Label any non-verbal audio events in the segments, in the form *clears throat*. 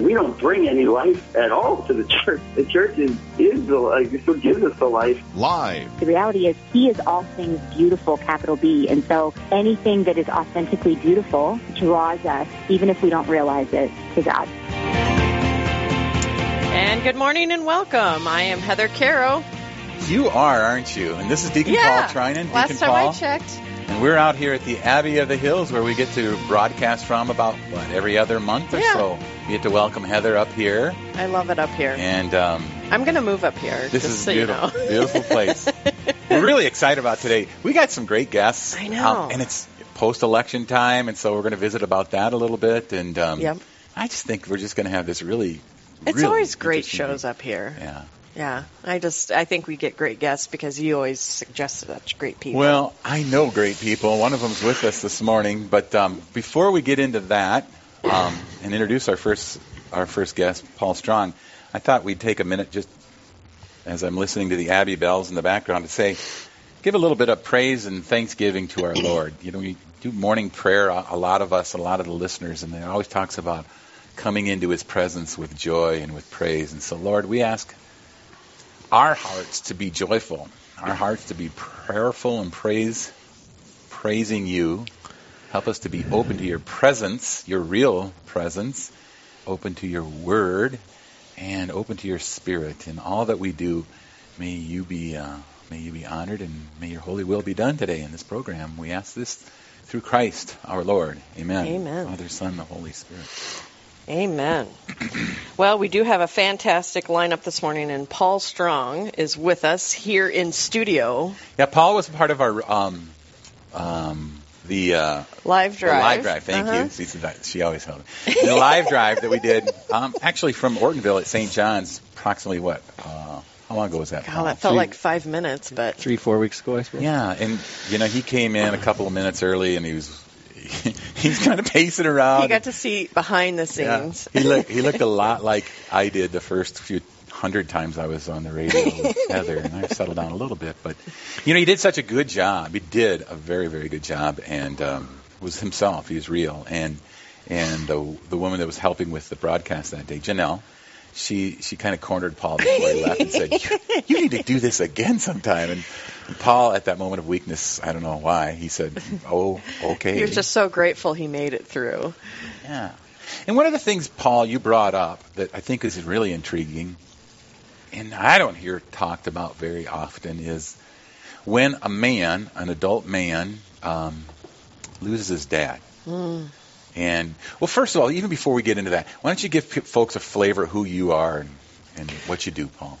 We don't bring any life at all to the *laughs* church. The church is, is the life. It's what gives us the life. Live. The reality is he is all things beautiful, capital B. And so anything that is authentically beautiful draws us, even if we don't realize it, to God. And good morning and welcome. I am Heather Carroll. You are, aren't you? And this is Deacon yeah. Paul Trinan. Deacon Last time Paul. I checked. And we're out here at the Abbey of the Hills where we get to broadcast from about, what, every other month or Yeah. so. We get to welcome Heather up here. I love it up here. And um, I'm going to move up here. this just is so beautiful. You know. beautiful place. *laughs* we're really excited about today. We got some great guests. I know. Um, and it's post election time, and so we're going to visit about that a little bit. And um, Yep. I just think we're just going to have this really. It's really always great shows up here. Yeah. Yeah. I just I think we get great guests because you always suggest such great people. Well, I know great people. One of them's with us this morning. But um, before we get into that um, and introduce our first our first guest, Paul Strong, I thought we'd take a minute just as I'm listening to the Abbey bells in the background to say, give a little bit of praise and thanksgiving to our Lord. You know, we do morning prayer. A lot of us, a lot of the listeners, and it always talks about coming into His presence with joy and with praise. And so, Lord, we ask our hearts to be joyful, our hearts to be prayerful and praise, praising you. Help us to be open to your presence, your real presence, open to your word, and open to your spirit. In all that we do, may you be uh, may you be honored, and may your holy will be done today in this program. We ask this through Christ our Lord. Amen. Amen. Father, Son, the Holy Spirit. Amen. well, we do have a fantastic lineup this morning, and Paul Strong is with us here in studio. Yeah, Paul was part of our um, um, the uh, Live The drive. live drive, thank Uh-huh. you. She, she always held me. The live drive that we did, um, actually from Ortonville at St. John's, approximately what? Uh, how long ago was that? God, Paul? that felt Three- like five minutes, but three, four weeks ago, I suppose. Yeah, and you know he came in a couple of minutes early, and he was *laughs* *laughs* he's kind of pacing around. you got to see behind the Yeah. scenes. He looked he looked a *laughs* lot like I did the first few hundred times I was on the radio with *laughs* Heather, and I've settled down a little bit. But you know, he did such a good job. He did a very very good job, and um, was himself. He was real, and and the the woman that was helping with the broadcast that day, Janelle. She she kind of cornered Paul before he left and said, you, "You need to do this again sometime." And Paul, at that moment of weakness, I don't know why, he said, "Oh, okay." You're just so grateful he made it through. Yeah. And one of the things, Paul, you brought up that I think is really intriguing, and I don't hear talked about very often, is when a man, an adult man, um, loses his dad. And, well, first of all, even before we get into that, why don't you give p- folks a flavor of who you are and, and what you do, Paul?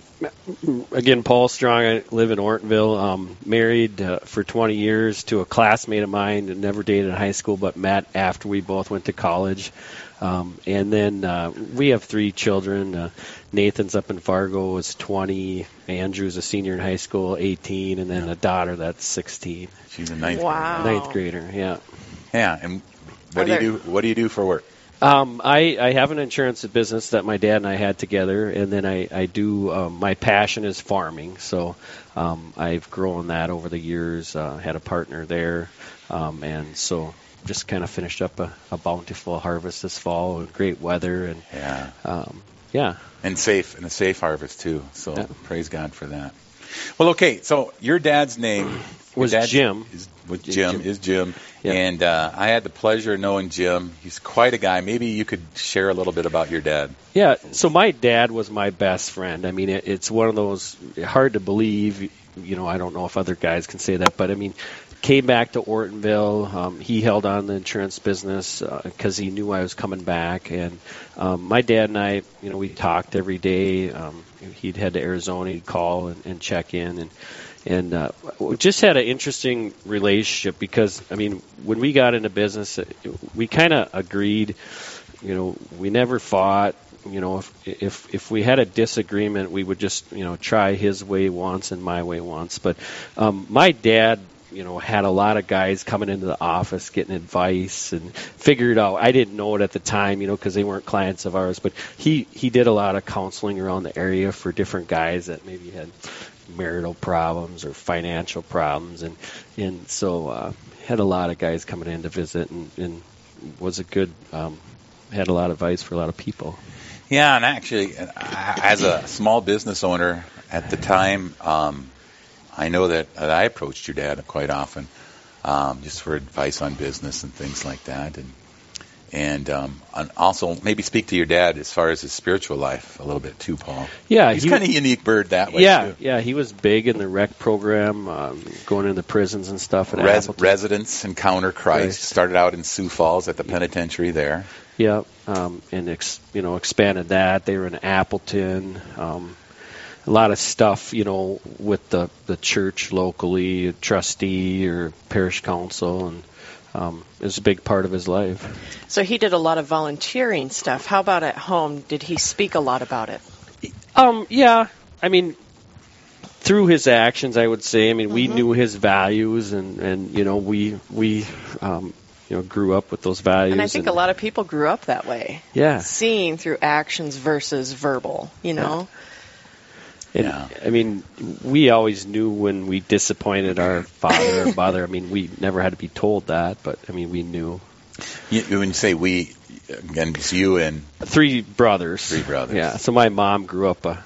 Again, Paul Strong. I live in Ortonville. Um, married uh, for 20 years to a classmate of mine. that Never dated in high school, but met after we both went to college. Um, and then uh, we have three children. Uh, Nathan's up in Fargo is 20. Andrew's a senior in high school, 18, and then a daughter that's 16, She's a ninth Wow. grader. ninth grader. Yeah. Yeah, and what do you do? What do you do for work? Um, I, I have an insurance business that my dad and I had together, and then I, I do. Um, my passion is farming, so um, I've grown that over the years. Uh, had a partner there, um, and so just kind of finished up a, a bountiful harvest this fall with great weather, and Yeah. um, yeah, and safe and a safe harvest too. So Yeah. praise God for that. Well, okay. So your dad's name Was dad's- Jim. Is, was Jim, Jim. is Jim, Yeah. and uh, I had the pleasure of knowing Jim. He's quite a guy. Maybe you could share a little bit about your dad. Yeah, so my dad was my best friend. I mean, it, it's one of those hard to believe. You know, I don't know if other guys can say that, but I mean, came back to Ortonville. Um, he held on the insurance business because he knew I was coming back. And um, my dad and I, you know, we talked every day. Um, he'd head to Arizona, he'd call and, and check in, and and uh, we just had an interesting relationship because I mean, when we got into business, uh, we kind of agreed. You know, we never fought. You know, if if if we had a disagreement, we would just you know try his way once and my way once. But um, my dad you know, had a lot of guys coming into the office getting advice and figured out. I didn't know it at the time, you know, because they weren't clients of ours. But he he did a lot of counseling around the area for different guys that maybe had marital problems or financial problems, and and so uh, had a lot of guys coming in to visit, and, and was a good um, had a lot of advice for a lot of people. Yeah, and actually, as a small business owner at the time, um, I know that, that I approached your dad quite often, um, just for advice on business and things like that, and and, um, and also maybe speak to your dad as far as his spiritual life a little bit too, Paul. Yeah, he's he- kind of a unique bird that way. Yeah, too. yeah, he was big in the REC program, um, going into prisons and stuff. At Res- residents encounter Christ. Christ. Started out in Sioux Falls at the penitentiary there. Yeah, um, and ex, you know expanded that. They were in Appleton. Um, a lot of stuff, you know, with the the church locally, trustee or parish council, and um, was a big part of his life. So he did a lot of volunteering stuff. How about at home? Did he speak a lot about it? Um, yeah, I mean, through his actions, I would say. I mean, we knew his values, and and you know, we we um, you know grew up with those values. And I think a lot of people grew up that way. Yeah. Seeing through actions versus verbal, you know? And, Yeah. I mean, we always knew when we disappointed our father or mother. I mean, we never had to be told that, but I mean, we knew. You, when you say we, again, it's you and Three brothers. Three brothers. Yeah. So my mom grew up uh,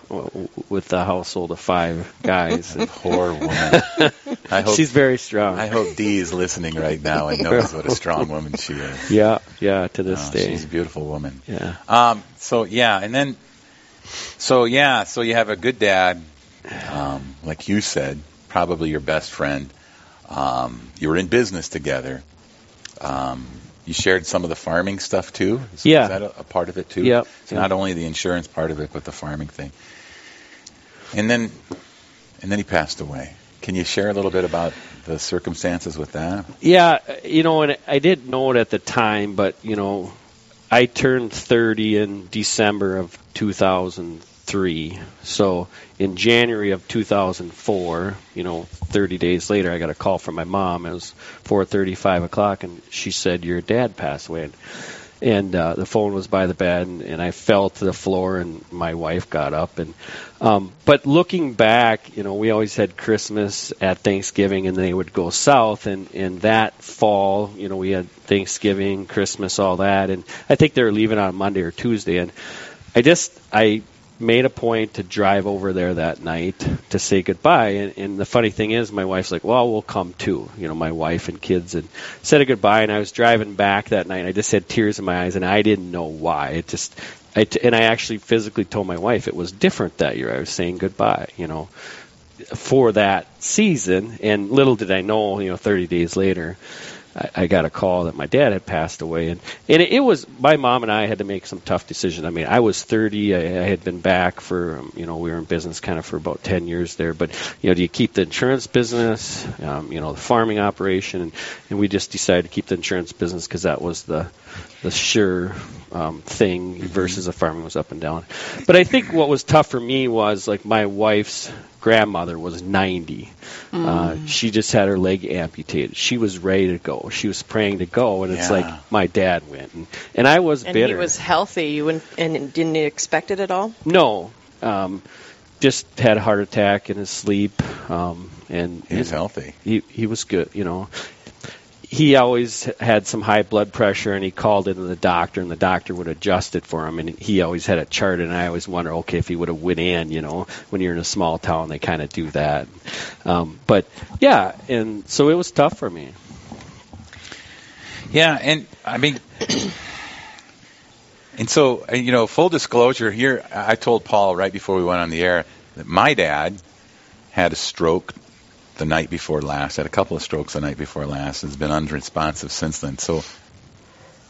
with a household of five guys. and *laughs* poor woman. I hope She's very strong. I hope Dee is listening right now and knows what a *laughs* strong woman she is. yeah, yeah. To this Oh, day. she's a beautiful woman. Yeah. Um, so yeah, and then, so yeah, so you have a good dad, um, like you said, probably your best friend. Um, you were in business together. Um, you shared some of the farming stuff too. Is, Yeah. is that a, a part of it too? Yep. So not only the insurance part of it, but the farming thing. And then, and then he passed away. Can you share a little bit about the circumstances with that? Yeah, you know, and I didn't know it at the time, but you know, I turned 30 in December of 2003. So in January of 2004, you know, 30 days later, I got a call from my mom. It was 4:30, 5 o'clock, and she said, "Your dad passed away." And, and uh, the phone was by the bed, and, and I fell to the floor, and my wife got up. And um, but looking back, you know, we always had Christmas at Thanksgiving, and they would go south. And and that fall, you know, we had Thanksgiving, Christmas, all that. And I think they were leaving on Monday or Tuesday, and I just I made a point to drive over there that night to say goodbye. And, and the funny thing is, my wife's like, "Well, we'll come too." You know, my wife and kids and said a goodbye. And I was driving back that night. And I just had tears in my eyes, and I didn't know why. It just, I t- and I actually physically told my wife it was different that year. I was saying goodbye. You know, for that season. And little did I know, you know, 30 days later. I, I got a call that my dad had passed away, and and it, it was my mom and I had to make some tough decisions. I mean, I was 30. I, I had been back for um, you know we were in business kind of for about 10 years there. But you know, do you keep the insurance business? Um, you know, the farming operation, and, and we just decided to keep the insurance business because that was the the sure um, thing versus the farming was up and down. But I think what was tough for me was like my wife's grandmother was 90. Uh, she just had her leg amputated. She was ready to go. She was praying to go, and it's Yeah. like my dad went, and, and I was And bitter. he was healthy. You wouldn't, and didn't expect it at all? no, um, just had a heart attack in his sleep, um, and He was and healthy. he he was good. You know, he always had some high blood pressure, and he called into the doctor, and the doctor would adjust it for him, and he always had a chart And I always wonder, okay, if he would have went in, you know, when you're in a small town, they kind of do that. Um, but yeah, and so it was tough for me. Yeah, and I mean, and so uh, you know, full disclosure here, I told Paul right before we went on the air that my dad had a stroke the night before last. Had a couple of strokes the night before last. Has been unresponsive since then. So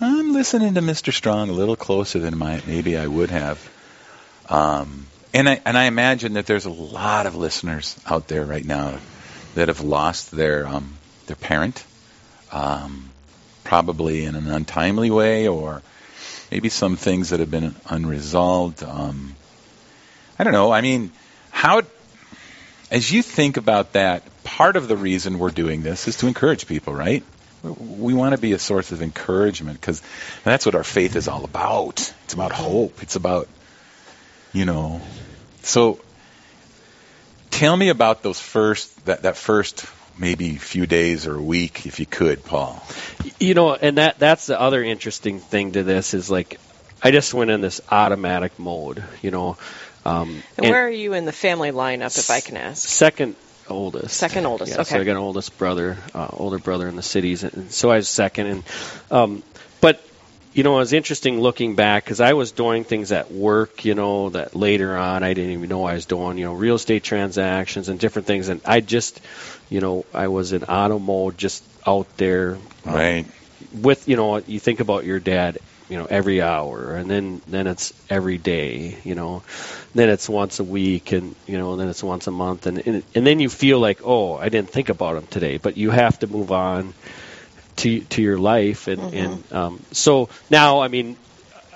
I'm listening to Mr. Strong a little closer than my maybe I would have. Um, and I and I imagine that there's a lot of listeners out there right now that have lost their um, their parent. Um, probably in an untimely way or maybe some things that have been unresolved. Um, I don't know. I mean, how, as you think about that part of the reason we're doing this is to encourage people, right? We want to be a source of encouragement because that's what our faith is all about. It's about hope. It's about, you know. So, tell me about those first that that first maybe few days or a week, if you could, Paul. You know, and that that's the other interesting thing to this is like, I just went in this automatic mode. You know. Um, and, and where are you in the family lineup, if I can ask? Second oldest. Second oldest. Yeah, okay. So I got an oldest brother, uh, older brother in the cities, and so I was second. And um, but you know, it was interesting looking back because I was doing things at work, you know, that later on I didn't even know I was doing, you know, real estate transactions and different things, and I just, you know, I was in auto mode, just out there, um, right. With you know, you think about your dad you know every hour and then then it's every day you know. Then it's once a week and you know then it's once a month and and, and then you feel like oh I didn't think about him today but you have to move on to to your life and mm-hmm. and um, so now I mean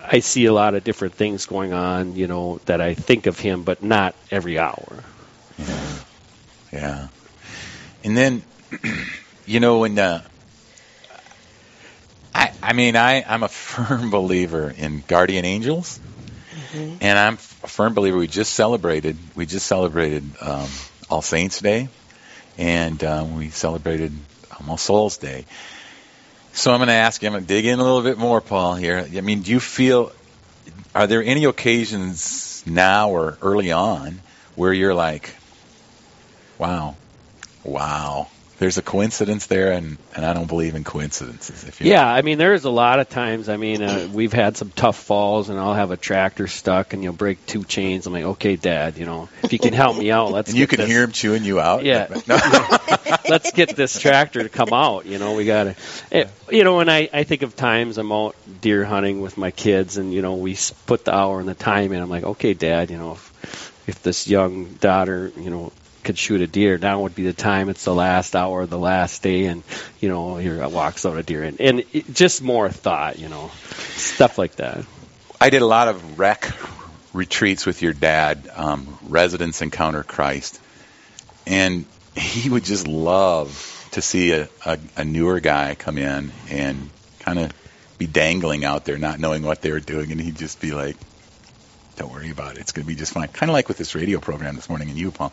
I see a lot of different things going on you know that I think of him but not every hour. Yeah. Yeah. And then *clears throat* you know when uh, I, I mean, I, I'm a *laughs* firm believer in guardian angels, mm-hmm. and I'm a firm believer. We just celebrated, we just celebrated um, All Saints Day, and um, we celebrated um, All Souls Day. So I'm going to ask you. I'm going to dig in a little bit more, Paul. Here, I mean, do you feel? Are there any occasions now or early on where you're like, "Wow, wow"? There's a coincidence there, and, and I don't believe in coincidences. If you yeah, I mean, there's a lot of times. I mean, uh, we've had some tough falls, and I'll have a tractor stuck, and you'll break two chains. I'm like, okay, Dad, you know, if you can help me out, let's. *laughs* and you can this. hear him chewing you out. Yeah. *laughs* No. *laughs* let's get this tractor to come out. You know, we got to. Eh, you know, and I I think of times I'm out deer hunting with my kids, and you know, we put the hour and the time in. I'm like, okay, Dad, you know, if, if this young daughter, you know, could shoot a deer, now would be the time. It's the last hour, the last day, and you know, here walks out a deer, and, and it, just more thought, you know, stuff like that. I did a lot of REC retreats with your dad, um, residents encounter Christ, and he would just love to see a, a, a newer guy come in and kind of be dangling out there, not knowing what they were doing, and he'd just be like, don't worry about it. It's going to be just fine. Kind of like with this radio program this morning and you, Paul.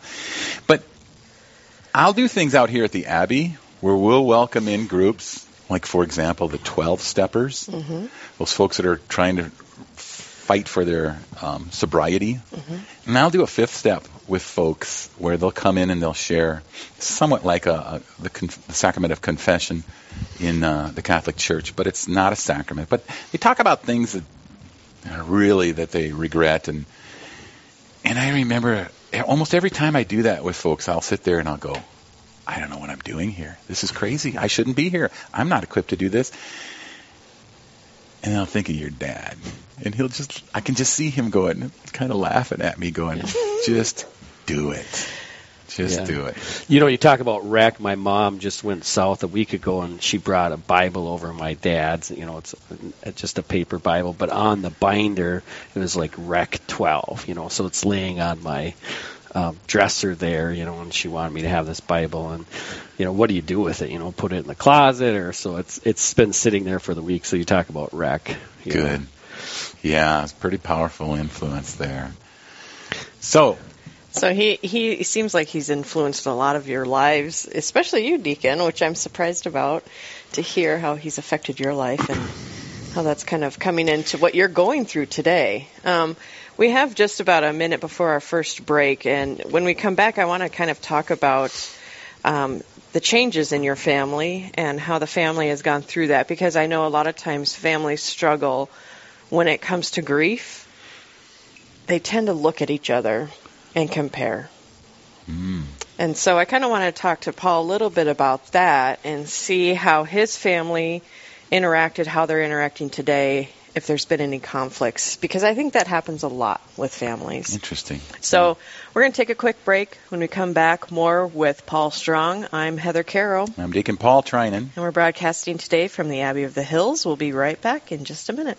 But I'll do things out here at the Abbey where we'll welcome in groups, like, for example, the 12 steppers, mm-hmm. those folks that are trying to fight for their um, sobriety. Mm-hmm. And I'll do a fifth step with folks where they'll come in and they'll share, somewhat like a, a the, con- the, sacrament of confession in uh, the Catholic Church, but it's not a sacrament. But they talk about things that Uh, really that they regret. And and I remember eh, almost every time I do that with folks, I'll sit there and I'll go, I don't know what I'm doing here. This is crazy. I shouldn't be here. I'm not equipped to do this. And I'll think of your dad, and he'll just, I can just see him going, kind of laughing at me, going, *laughs* just do it. Just yeah. do it. You know, you talk about REC. My mom just went south a week ago, and she brought a Bible over my dad's. You know, it's just a paper Bible, but on the binder it was like REC 12. You know, so it's laying on my um, dresser there. You know, and she wanted me to have this Bible, and you know, what do you do with it? You know, put it in the closet, or so it's it's been sitting there for the week. So you talk about REC. Good. Know. Yeah, it's pretty powerful influence there. So so he he seems like he's influenced a lot of your lives, especially you, Deacon, which I'm surprised about to hear how he's affected your life and how that's kind of coming into what you're going through today. Um, we have just about a minute before our first break, and when we come back, I want to kind of talk about um, the changes in your family and how the family has gone through that, because I know a lot of times families struggle when it comes to grief. They tend to look at each other and compare. Mm. And so I kind of want to talk to Paul a little bit about that and see how his family interacted, how they're interacting today, if there's been any conflicts, because I think that happens a lot with families. Interesting. So we're going to take a quick break. When we come back, more with Paul Strong. I'm Heather Carroll. I'm Deacon Paul Trinan. And we're broadcasting today from the Abbey of the Hills. We'll be right back in just a minute.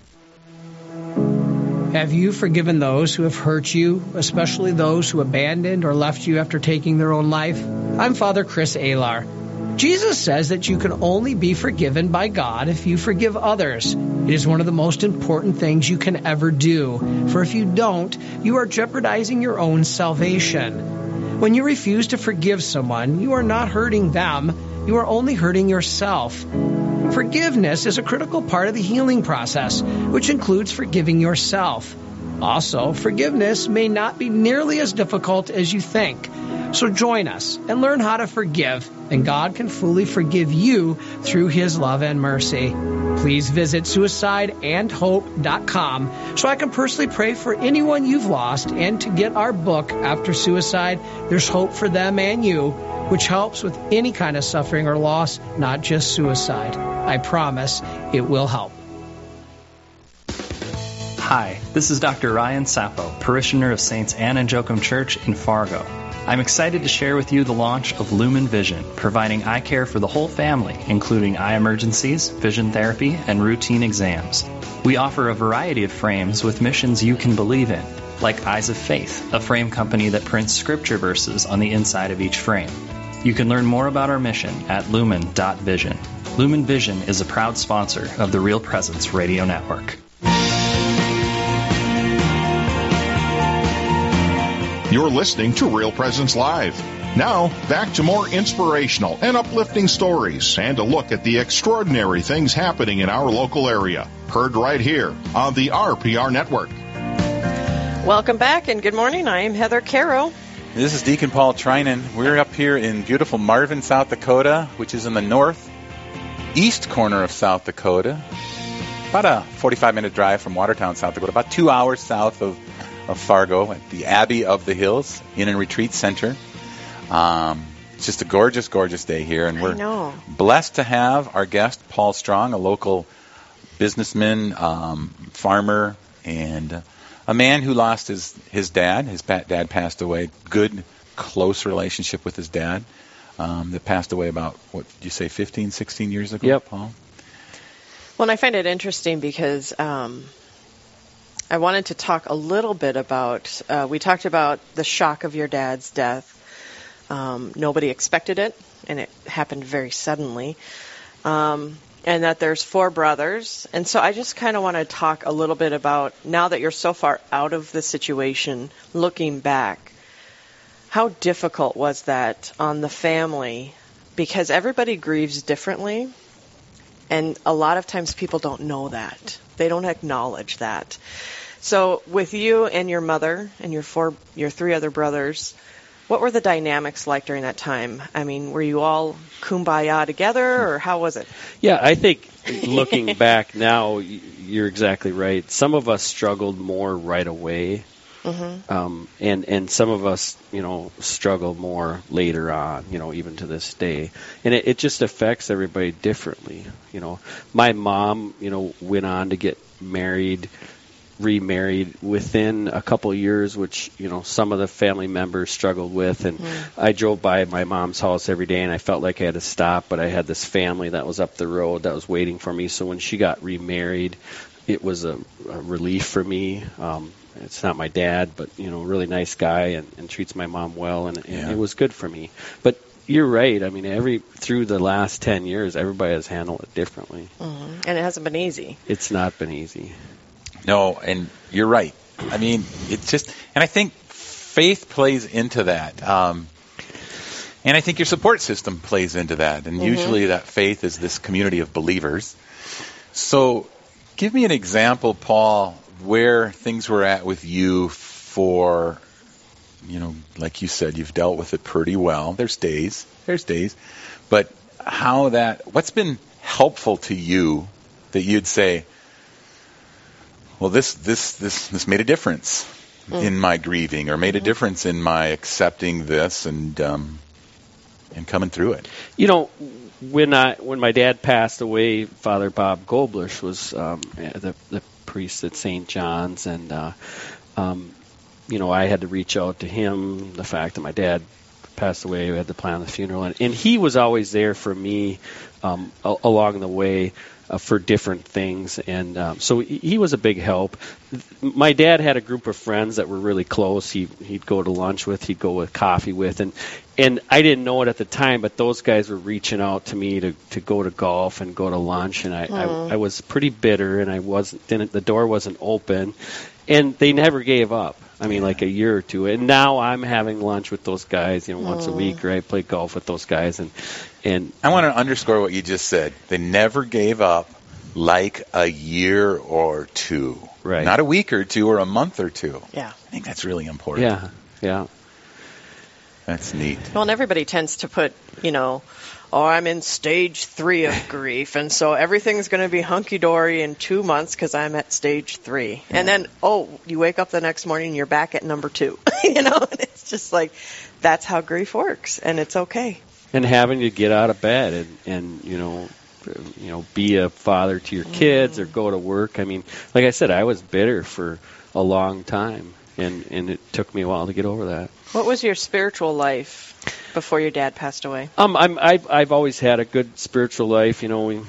Have you forgiven those who have hurt you, especially those who abandoned or left you after taking their own life? I'm Father Chris Alar. Jesus says that you can only be forgiven by God if you forgive others. It is one of the most important things you can ever do, for if you don't, you are jeopardizing your own salvation. When you refuse to forgive someone, you are not hurting them, you are only hurting yourself. Forgiveness is a critical part of the healing process, which includes forgiving yourself. Also, forgiveness may not be nearly as difficult as you think. So join us and learn how to forgive, and God can fully forgive you through His love and mercy. Please visit suicideandhope.com so I can personally pray for anyone you've lost and to get our book, After Suicide, There's Hope for Them and You, which helps with any kind of suffering or loss, not just suicide. I promise it will help. Hi, this is Dr. Ryan Sappo, parishioner of Saints Anne and Joachim Church in Fargo. I'm excited to share with you the launch of Lumen Vision, providing eye care for the whole family, including eye emergencies, vision therapy, and routine exams. We offer a variety of frames with missions you can believe in, like Eyes of Faith, a frame company that prints scripture verses on the inside of each frame. You can learn more about our mission at lumen.vision. Lumen Vision is a proud sponsor of the Real Presence Radio Network. You're listening to Real Presence Live. Now, back to more inspirational and uplifting stories and a look at the extraordinary things happening in our local area. Heard right here on the RPR Network. Welcome back and good morning. I am Heather Carroll. This is Deacon Paul Trinan. We're up here in beautiful Marvin, South Dakota, which is in the north east corner of South Dakota. About a 45 minute drive from Watertown, South Dakota, about two hours south of of Fargo at the Abbey of the Hills Inn and Retreat Center. Um, it's just a gorgeous, gorgeous day here, and we're blessed to have our guest Paul Strong, a local businessman, um, farmer, and a man who lost his his dad. His dad passed away. Good, close relationship with his dad. Um, that passed away about what did you say, 15, 16 years ago, yep. Paul? Well, and I find it interesting because um, I wanted to talk a little bit about. Uh, we talked about the shock of your dad's death. Um, nobody expected it, and it happened very suddenly. Um, and that there's four brothers. And so I just kind of want to talk a little bit about now that you're so far out of the situation, looking back, how difficult was that on the family? Because everybody grieves differently. And a lot of times people don't know that. They don't acknowledge that. So with you and your mother and your four your three other brothers, what were the dynamics like during that time? I mean, were you all kumbaya together or how was it? Yeah, I think looking *laughs* back now, you're exactly right. Some of us struggled more right away. Mm-hmm. Um, and and some of us, you know, struggle more later on, you know, even to this day, and it, it just affects everybody differently. You know, my mom, you know, went on to get married remarried within a couple years, which you know some of the family members struggled with. And mm. I drove by my mom's house every day, and I felt like I had to stop, but I had this family that was up the road that was waiting for me. So when she got remarried, it was a, a relief for me. Um, it's not my dad, but you know, really nice guy and, and treats my mom well, and, and yeah. it was good for me. But you're right. I mean, every through the last ten years, everybody has handled it differently, mm-hmm. and it hasn't been easy. It's not been easy. No, and you're right. I mean, it's just, and I think faith plays into that. Um, and I think your support system plays into that. And mm-hmm. usually that faith is this community of believers. So give me an example, Paul, where things were at with you for, you know, like you said, you've dealt with it pretty well. There's days, there's days, but how that, what's been helpful to you that you'd say, well, this this this this made a difference mm. in my grieving, or made a mm-hmm. difference in my accepting this and um, and coming through it. You know, when I when my dad passed away, Father Bob Goblish was um, the the priest at St. John's, and uh, um, you know I had to reach out to him. The fact that my dad passed away, we had to plan the funeral, and, and he was always there for me um, a- along the way uh, for different things, and um, so he was a big help. My dad had a group of friends that were really close. He he'd go to lunch with, he'd go with coffee with, and and I didn't know it at the time, but those guys were reaching out to me to to go to golf and go to lunch, and I I, I was pretty bitter, and I wasn't didn't the door wasn't open, and they never gave up. I mean, yeah. like a year or two, and now I'm having lunch with those guys, you know, once a week, right? Play golf with those guys, and and I want to underscore what you just said. They never gave up like a year or two. Right. Not a week or two or a month or two. Yeah. I think that's really important. Yeah. Yeah. That's neat. Well, and everybody tends to put, you know, oh, I'm in stage three of *laughs* grief, and so everything's going to be hunky dory in two months because I'm at stage three. Yeah. And then, oh, you wake up the next morning and you're back at number two. *laughs* you know, and it's just like that's how grief works, and it's okay and having to get out of bed and and you know you know be a father to your kids or mm-hmm. go to work i mean like i said i was bitter for a long time and and it took me a while to get over that what was your spiritual life before your dad passed away um i'm i've, I've always had a good spiritual life you know we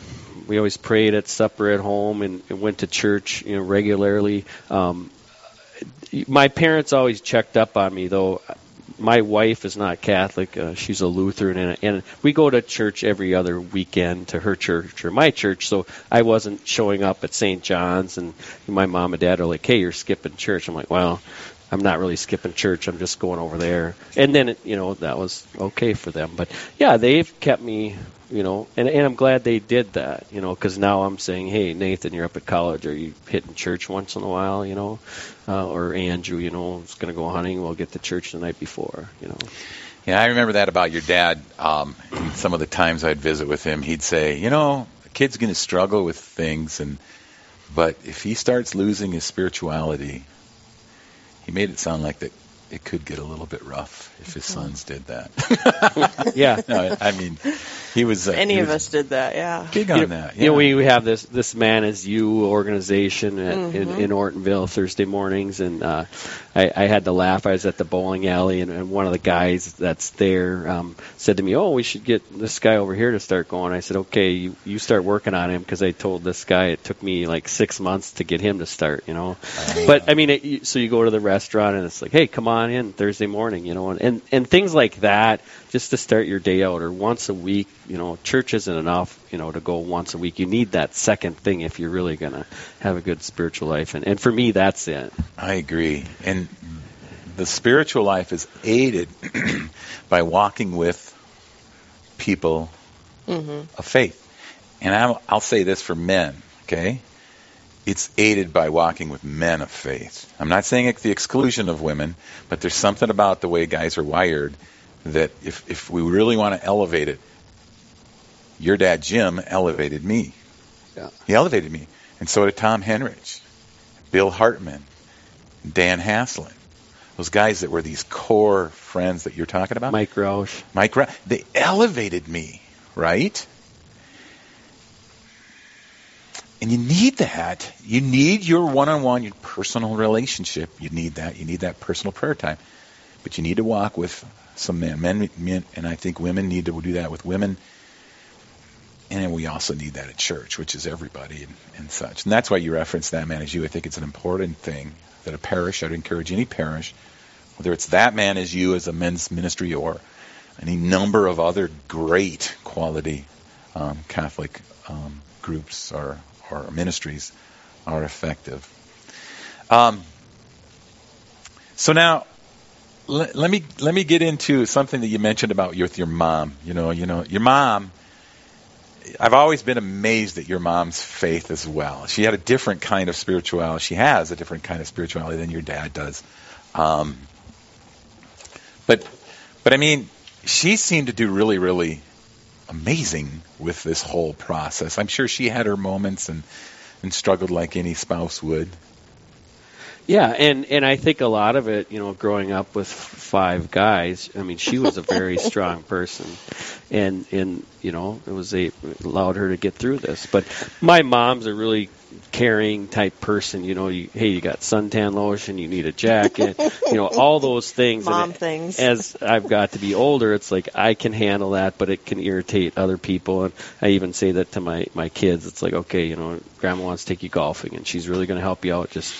we always prayed at supper at home and, and went to church you know regularly um my parents always checked up on me though my wife is not Catholic. Uh, she's a Lutheran, and, and we go to church every other weekend to her church or my church. So I wasn't showing up at St. John's, and my mom and dad are like, "Hey, you're skipping church." I'm like, "Well, I'm not really skipping church. I'm just going over there." And then, you know, that was okay for them. But yeah, they've kept me you know, and, and I'm glad they did that, you know, because now I'm saying, hey, Nathan, you're up at college. Are you hitting church once in a while, you know, uh, or Andrew, you know, is going to go hunting. We'll get to church the night before, you know. Yeah, I remember that about your dad. Um, some of the times I'd visit with him, he'd say, you know, the kid's going to struggle with things, and but if he starts losing his spirituality, he made it sound like that it could get a little bit rough if his sons did that. *laughs* yeah, *laughs* no, I mean, *laughs* he was. Uh, Any he of was us did that, yeah. Big on you know, that. Yeah. You know, we, we have this this man is you organization at, mm-hmm. in, in Ortonville Thursday mornings, and uh, I, I had to laugh. I was at the bowling alley, and, and one of the guys that's there um, said to me, "Oh, we should get this guy over here to start going." I said, "Okay, you, you start working on him," because I told this guy it took me like six months to get him to start. You know, but I mean, it, so you go to the restaurant, and it's like, "Hey, come on in Thursday morning," you know, and and, and things like that just to start your day out or once a week. You know, church isn't enough, you know, to go once a week. You need that second thing if you're really going to have a good spiritual life. And, and for me, that's it. I agree. And the spiritual life is aided *clears throat* by walking with people mm-hmm. of faith. And I'll, I'll say this for men, okay? It's aided by walking with men of faith. I'm not saying it's the exclusion of women, but there's something about the way guys are wired that if, if we really want to elevate it, your dad Jim elevated me. Yeah. He elevated me. And so did Tom Henrich, Bill Hartman, Dan Haslin. Those guys that were these core friends that you're talking about. Mike Roush. Mike Roush. They elevated me, right? And you need that. You need your one-on-one, your personal relationship. You need that. You need that personal prayer time. But you need to walk with some men. Men, men and I think women need to do that with women. And we also need that at church, which is everybody and, and such. And that's why you reference that man is you. I think it's an important thing that a parish, I'd encourage any parish, whether it's that man is you as a men's ministry or any number of other great quality um, Catholic um, groups or, or ministries are effective. Um, so now let, let, me let me get into something that you mentioned about with your mom. You know, you know, your mom. I've always been amazed at your mom's faith as well. She had a different kind of spirituality. She has a different kind of spirituality than your dad does. Um, but but I mean, she seemed to do really really amazing with this whole process. I'm sure she had her moments and and struggled like any spouse would. Yeah, and and I think a lot of it, you know, growing up with five guys. I mean, she was a very *laughs* strong person, and and you know, it was a allowed her to get through this. But my mom's a really caring type person. You know, you, hey, you got suntan lotion, you need a jacket, you know, all those *laughs* things. Mom and things. As I've got to be older, it's like I can handle that, but it can irritate other people. And I even say that to my my kids. It's like, okay, you know, Grandma wants to take you golfing, and she's really going to help you out. Just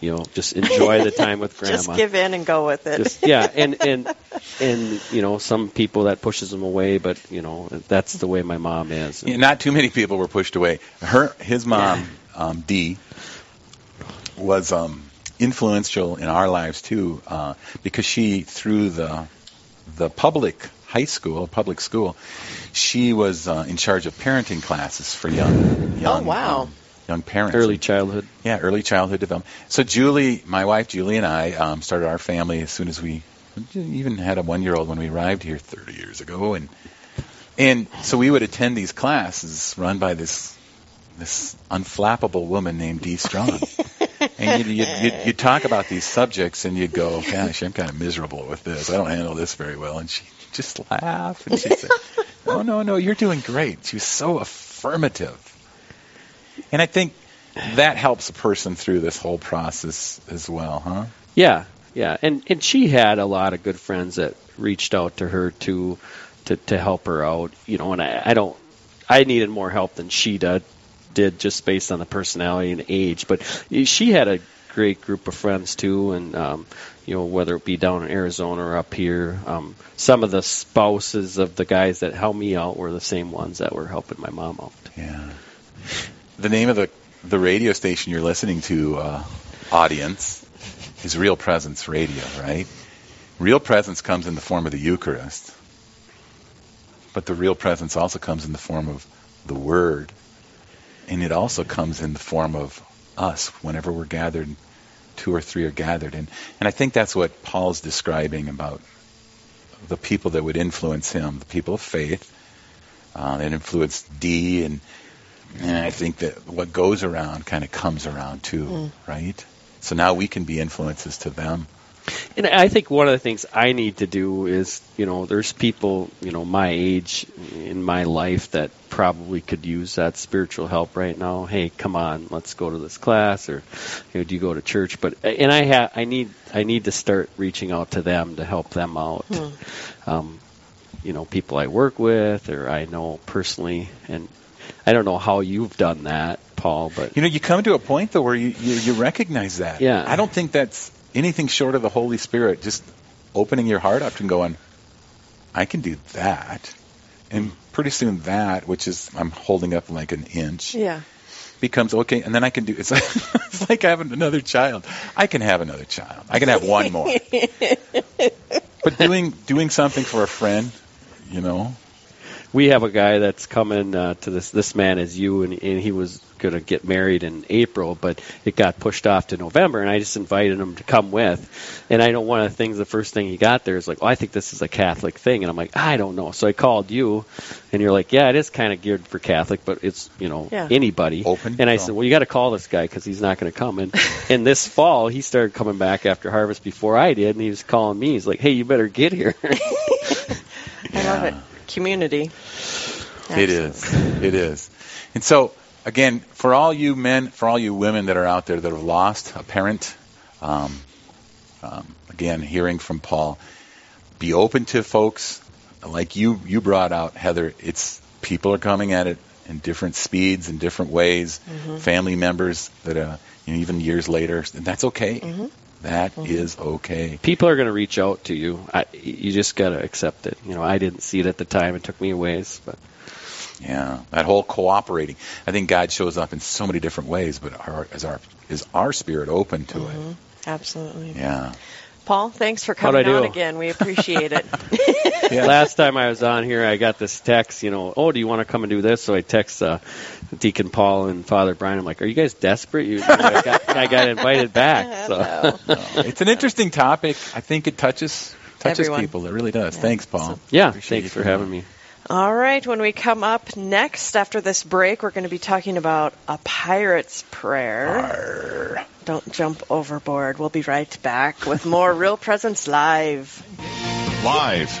you know, just enjoy the *laughs* time with Grandma. Just give in and go with it. Just, yeah, and *laughs* and and you know, some people that pushes them away, but you know, that's the way my mom is. Yeah, not too many people were pushed away. Her, his mom, um, Dee, was um, influential in our lives too, uh, because she through the the public high school, public school, she was uh, in charge of parenting classes for young young Oh, wow. um, young parents. Early childhood. Yeah, early childhood development. So Julie, my wife Julie, and I um, started our family as soon as we even had a one-year-old when we arrived here 30 years ago, and and so we would attend these classes run by this this unflappable woman named Dee Strong. *laughs* and you'd, you'd, you'd, you'd talk about these subjects, and you'd go, "Gosh, I'm kind of miserable with this. I don't handle this very well." And she just laugh, and she said, *laughs* "No, no, no, you're doing great." She was so affirmative, and I think that helps a person through this whole process as well, huh? Yeah, yeah, and and she had a lot of good friends that reached out to her to to to help her out, you know. And I, I don't, I needed more help than she did, did just based on the personality and age. But she had a great group of friends too, and um, you know whether it be down in Arizona or up here. Um, some of the spouses of the guys that helped me out were the same ones that were helping my mom out. Yeah. The name of the the radio station you're listening to, uh, audience, is Real Presence Radio, right? Real presence comes in the form of the Eucharist, but the real presence also comes in the form of the Word, and it also comes in the form of us whenever we're gathered, two or three are gathered, and and I think that's what Paul's describing about the people that would influence him, the people of faith, uh, that influenced Dee and and I think that what goes around kind of comes around too, Mm. right? So now we can be influences to them. And I think one of the things I need to do is, you know, there's people, you know, my age in my life that probably could use that spiritual help right now. Hey, come on, let's go to this class, or you know, do you go to church? But and I ha- I need I need to start reaching out to them to help them out. Hmm. Um, you know, people I work with or I know personally, and I don't know how you've done that, Paul, but You know, you come to a point though where you you, you recognize that. Yeah. I don't think that's anything short of the Holy Spirit just opening your heart up and going, I can do that, and hmm. pretty soon that, which is I'm holding up like an inch, Yeah. becomes okay, and then I can do. It's like, *laughs* it's like having another child. I can have another child. I can have one more. *laughs* but doing doing something for a friend, you know, we have a guy that's coming uh, to this. This man is you, and, and he was going to get married in April, but it got pushed off to November, and I just invited him to come with. And I know one of the things, the first thing he got there is like, "Oh, I think this is a Catholic thing," and I'm like, "I don't know." So I called you, and you're like, "Yeah, it is kind of geared for Catholic, but it's you know Yeah. anybody." Open. And I So- said, "Well, you got to call this guy because he's not going to come." And *laughs* and this fall, he started coming back after harvest before I did, and he was calling me. He's like, "Hey, you better get here." *laughs* I love it. Community. It is. It is. And so, again, for all you men, for all you women that are out there that have lost a parent, um, um, again, hearing from Paul, be open to folks like you you brought out, Heather. It's people are coming at it in different speeds and different ways. Mhm. Family members that uh, you know, even years later, and that's okay. That is okay. people are going to reach out to you. I, you just got to accept it. You know, I didn't see it at the time. It took me a ways, but Yeah, that whole cooperating. I think God shows up in so many different ways, but our, is our is our spirit open to it? Mhm. Absolutely. Yeah. Paul, thanks for coming on again. We appreciate it. *laughs* Yeah. Last time I was on here, I got this text. You know, oh, do you want to come and do this? So I text uh, Deacon Paul and Father Brian. I'm like, are you guys desperate? You, I, got, I got invited back. *laughs* So *laughs* it's an interesting topic. I think it touches touches Everyone. people. It really does. Thanks, Paul. yeah, Appreciate thanks you for having me. All right, when we come up next after this break, we're going to be talking about a pirate's prayer. Don't jump overboard. We'll be right back with more Real Presence Live. Live,